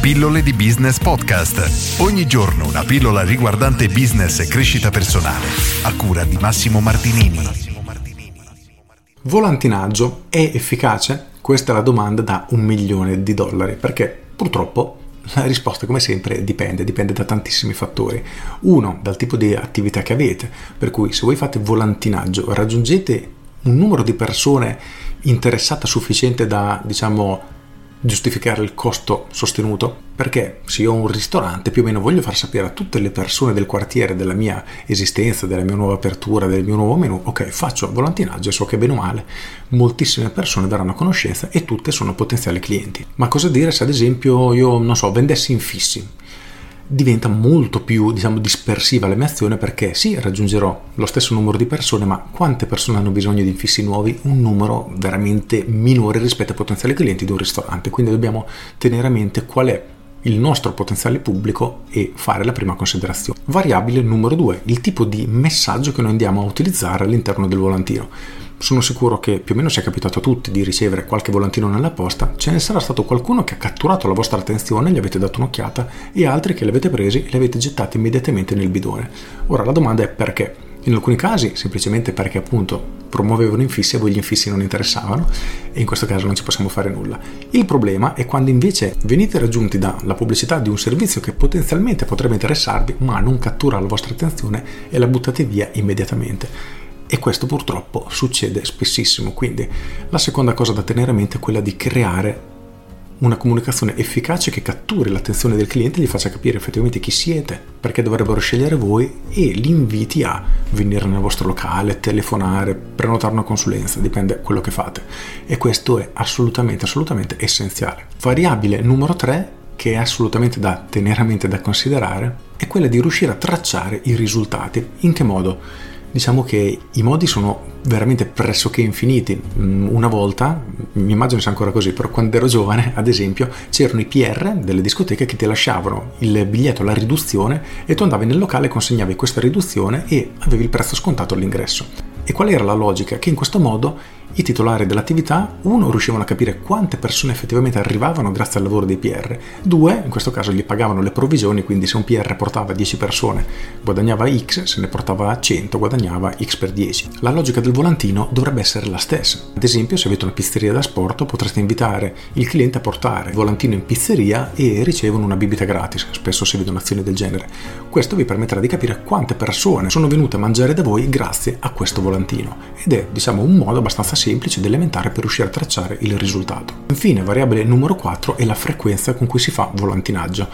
Pillole di Business Podcast. Ogni giorno una pillola riguardante business e crescita personale. A cura di Massimo Martinini. Volantinaggio è efficace? Questa è la domanda da un milione di dollari, perché purtroppo la risposta, come sempre, dipende, dipende da tantissimi fattori. Uno, dal tipo di attività che avete, per cui se voi fate volantinaggio, raggiungete un numero di persone interessate sufficiente da, diciamo, giustificare il costo sostenuto perché se io ho un ristorante più o meno voglio far sapere a tutte le persone del quartiere della mia esistenza, della mia nuova apertura, del mio nuovo menu, ok faccio volantinaggio e so che bene o male moltissime persone daranno conoscenza e tutte sono potenziali clienti. Ma cosa dire se ad esempio io non so vendessi infissi? Diventa molto più diciamo, dispersiva la mia azione perché sì, raggiungerò lo stesso numero di persone, ma quante persone hanno bisogno di infissi nuovi? Un numero veramente minore rispetto ai potenziali clienti di un ristorante. Quindi dobbiamo tenere a mente qual è il nostro potenziale pubblico e fare la prima considerazione. Variabile numero due, il tipo di messaggio che noi andiamo a utilizzare all'interno del volantino sono sicuro che più o meno sia capitato a tutti di ricevere qualche volantino nella posta, ce ne sarà stato qualcuno che ha catturato la vostra attenzione, gli avete dato un'occhiata e altri che li avete presi e li avete gettati immediatamente nel bidone. Ora la domanda è perché? In alcuni casi semplicemente perché appunto promuovevano infissi e voi gli infissi non interessavano e in questo caso non ci possiamo fare nulla. Il problema è quando invece venite raggiunti dalla pubblicità di un servizio che potenzialmente potrebbe interessarvi ma non cattura la vostra attenzione e la buttate via immediatamente e questo purtroppo succede spessissimo. Quindi la seconda cosa da tenere a mente è quella di creare una comunicazione efficace che catturi l'attenzione del cliente, gli faccia capire effettivamente chi siete, perché dovrebbero scegliere voi e li inviti a venire nel vostro locale, telefonare, prenotare una consulenza, dipende quello che fate. E questo è assolutamente, assolutamente essenziale. Variabile numero 3 che è assolutamente da tenere a mente da considerare è quella di riuscire a tracciare i risultati. In che modo? Diciamo che i modi sono veramente pressoché infiniti. Mm, una volta, mi immagino sia ancora così, però quando ero giovane, ad esempio, c'erano i PR delle discoteche che ti lasciavano il biglietto alla riduzione e tu andavi nel locale, consegnavi questa riduzione e avevi il prezzo scontato all'ingresso. E qual era la logica? Che in questo modo i titolari dell'attività, uno, riuscivano a capire quante persone effettivamente arrivavano grazie al lavoro dei PR, due, in questo caso gli pagavano le provvisioni, quindi se un PR portava 10 persone guadagnava X, se ne portava 100 guadagnava X per 10. La logica del volantino dovrebbe essere la stessa. Ad esempio, se avete una pizzeria da sport, potreste invitare il cliente a portare il volantino in pizzeria e ricevono una bibita gratis, spesso si vedono azioni del genere. Questo vi permetterà di capire quante persone sono venute a mangiare da voi grazie a questo volantino ed è, diciamo, un modo abbastanza semplice ed elementare per riuscire a tracciare il risultato. Infine, variabile numero 4 è la frequenza con cui si fa volantinaggio.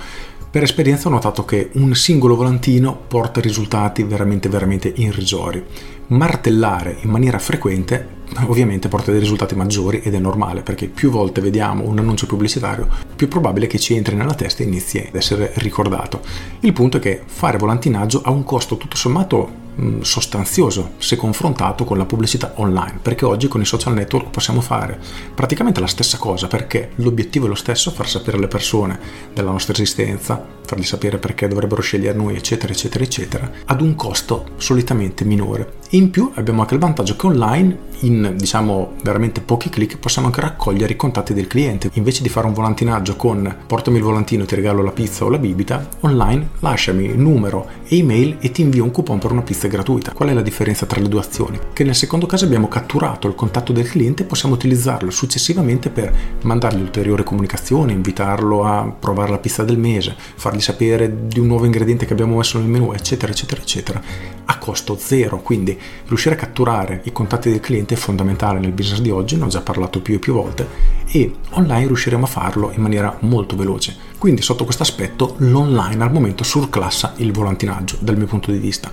Per esperienza ho notato che un singolo volantino porta risultati veramente veramente irrisori. Martellare in maniera frequente ovviamente porta dei risultati maggiori ed è normale perché più volte vediamo un annuncio pubblicitario più probabile che ci entri nella testa e inizi ad essere ricordato. Il punto è che fare volantinaggio ha un costo tutto sommato Mm, sostanzioso se confrontato con la pubblicità online, perché oggi con i social network possiamo fare praticamente la stessa cosa, perché l'obiettivo è lo stesso, far sapere alle persone della nostra esistenza, fargli sapere perché dovrebbero scegliere noi, eccetera, eccetera, eccetera, ad un costo solitamente minore. In più abbiamo anche il vantaggio che online, in diciamo veramente pochi clic, possiamo anche raccogliere i contatti del cliente. Invece di fare un volantinaggio con portami il volantino ti regalo la pizza o la bibita, online lasciami numero e email e ti invio un coupon per una pizza gratuita. Qual è la differenza tra le due azioni? Che nel secondo caso abbiamo catturato il contatto del cliente e possiamo utilizzarlo successivamente per mandargli ulteriori comunicazioni, invitarlo a provare la pizza del mese, fargli sapere di un nuovo ingrediente che abbiamo messo nel menu, eccetera, eccetera, eccetera, a costo zero. Quindi riuscire a catturare i contatti del cliente è fondamentale nel business di oggi, ne ho già parlato più e più volte, e online riusciremo a farlo in maniera molto veloce. Quindi sotto questo aspetto l'online al momento surclassa il volantinaggio dal mio punto di vista.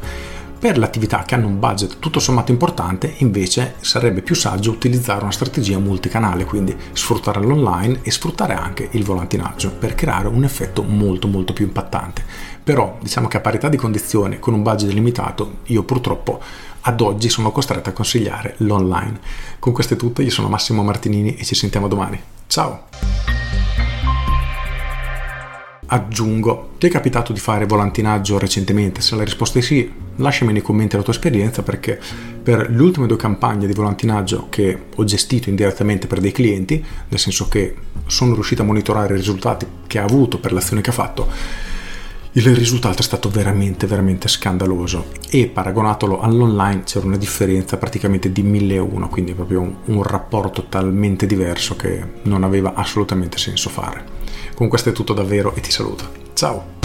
Per le attività che hanno un budget tutto sommato importante, invece, sarebbe più saggio utilizzare una strategia multicanale, quindi sfruttare l'online e sfruttare anche il volantinaggio per creare un effetto molto molto più impattante. Però diciamo che a parità di condizioni, con un budget limitato, io purtroppo ad oggi sono costretto a consigliare l'online. Con questo è tutto, io sono Massimo Martinini e ci sentiamo domani. Ciao! Aggiungo, ti è capitato di fare volantinaggio recentemente? Se la risposta è sì, lasciami nei commenti la tua esperienza perché per le ultime due campagne di volantinaggio che ho gestito indirettamente per dei clienti, nel senso che sono riuscito a monitorare i risultati che ha avuto per l'azione che ha fatto, il risultato è stato veramente veramente scandaloso. E paragonatolo all'online c'era una differenza praticamente di 1001 quindi proprio un, un rapporto talmente diverso che non aveva assolutamente senso fare. Con questo è tutto davvero e ti saluto. Ciao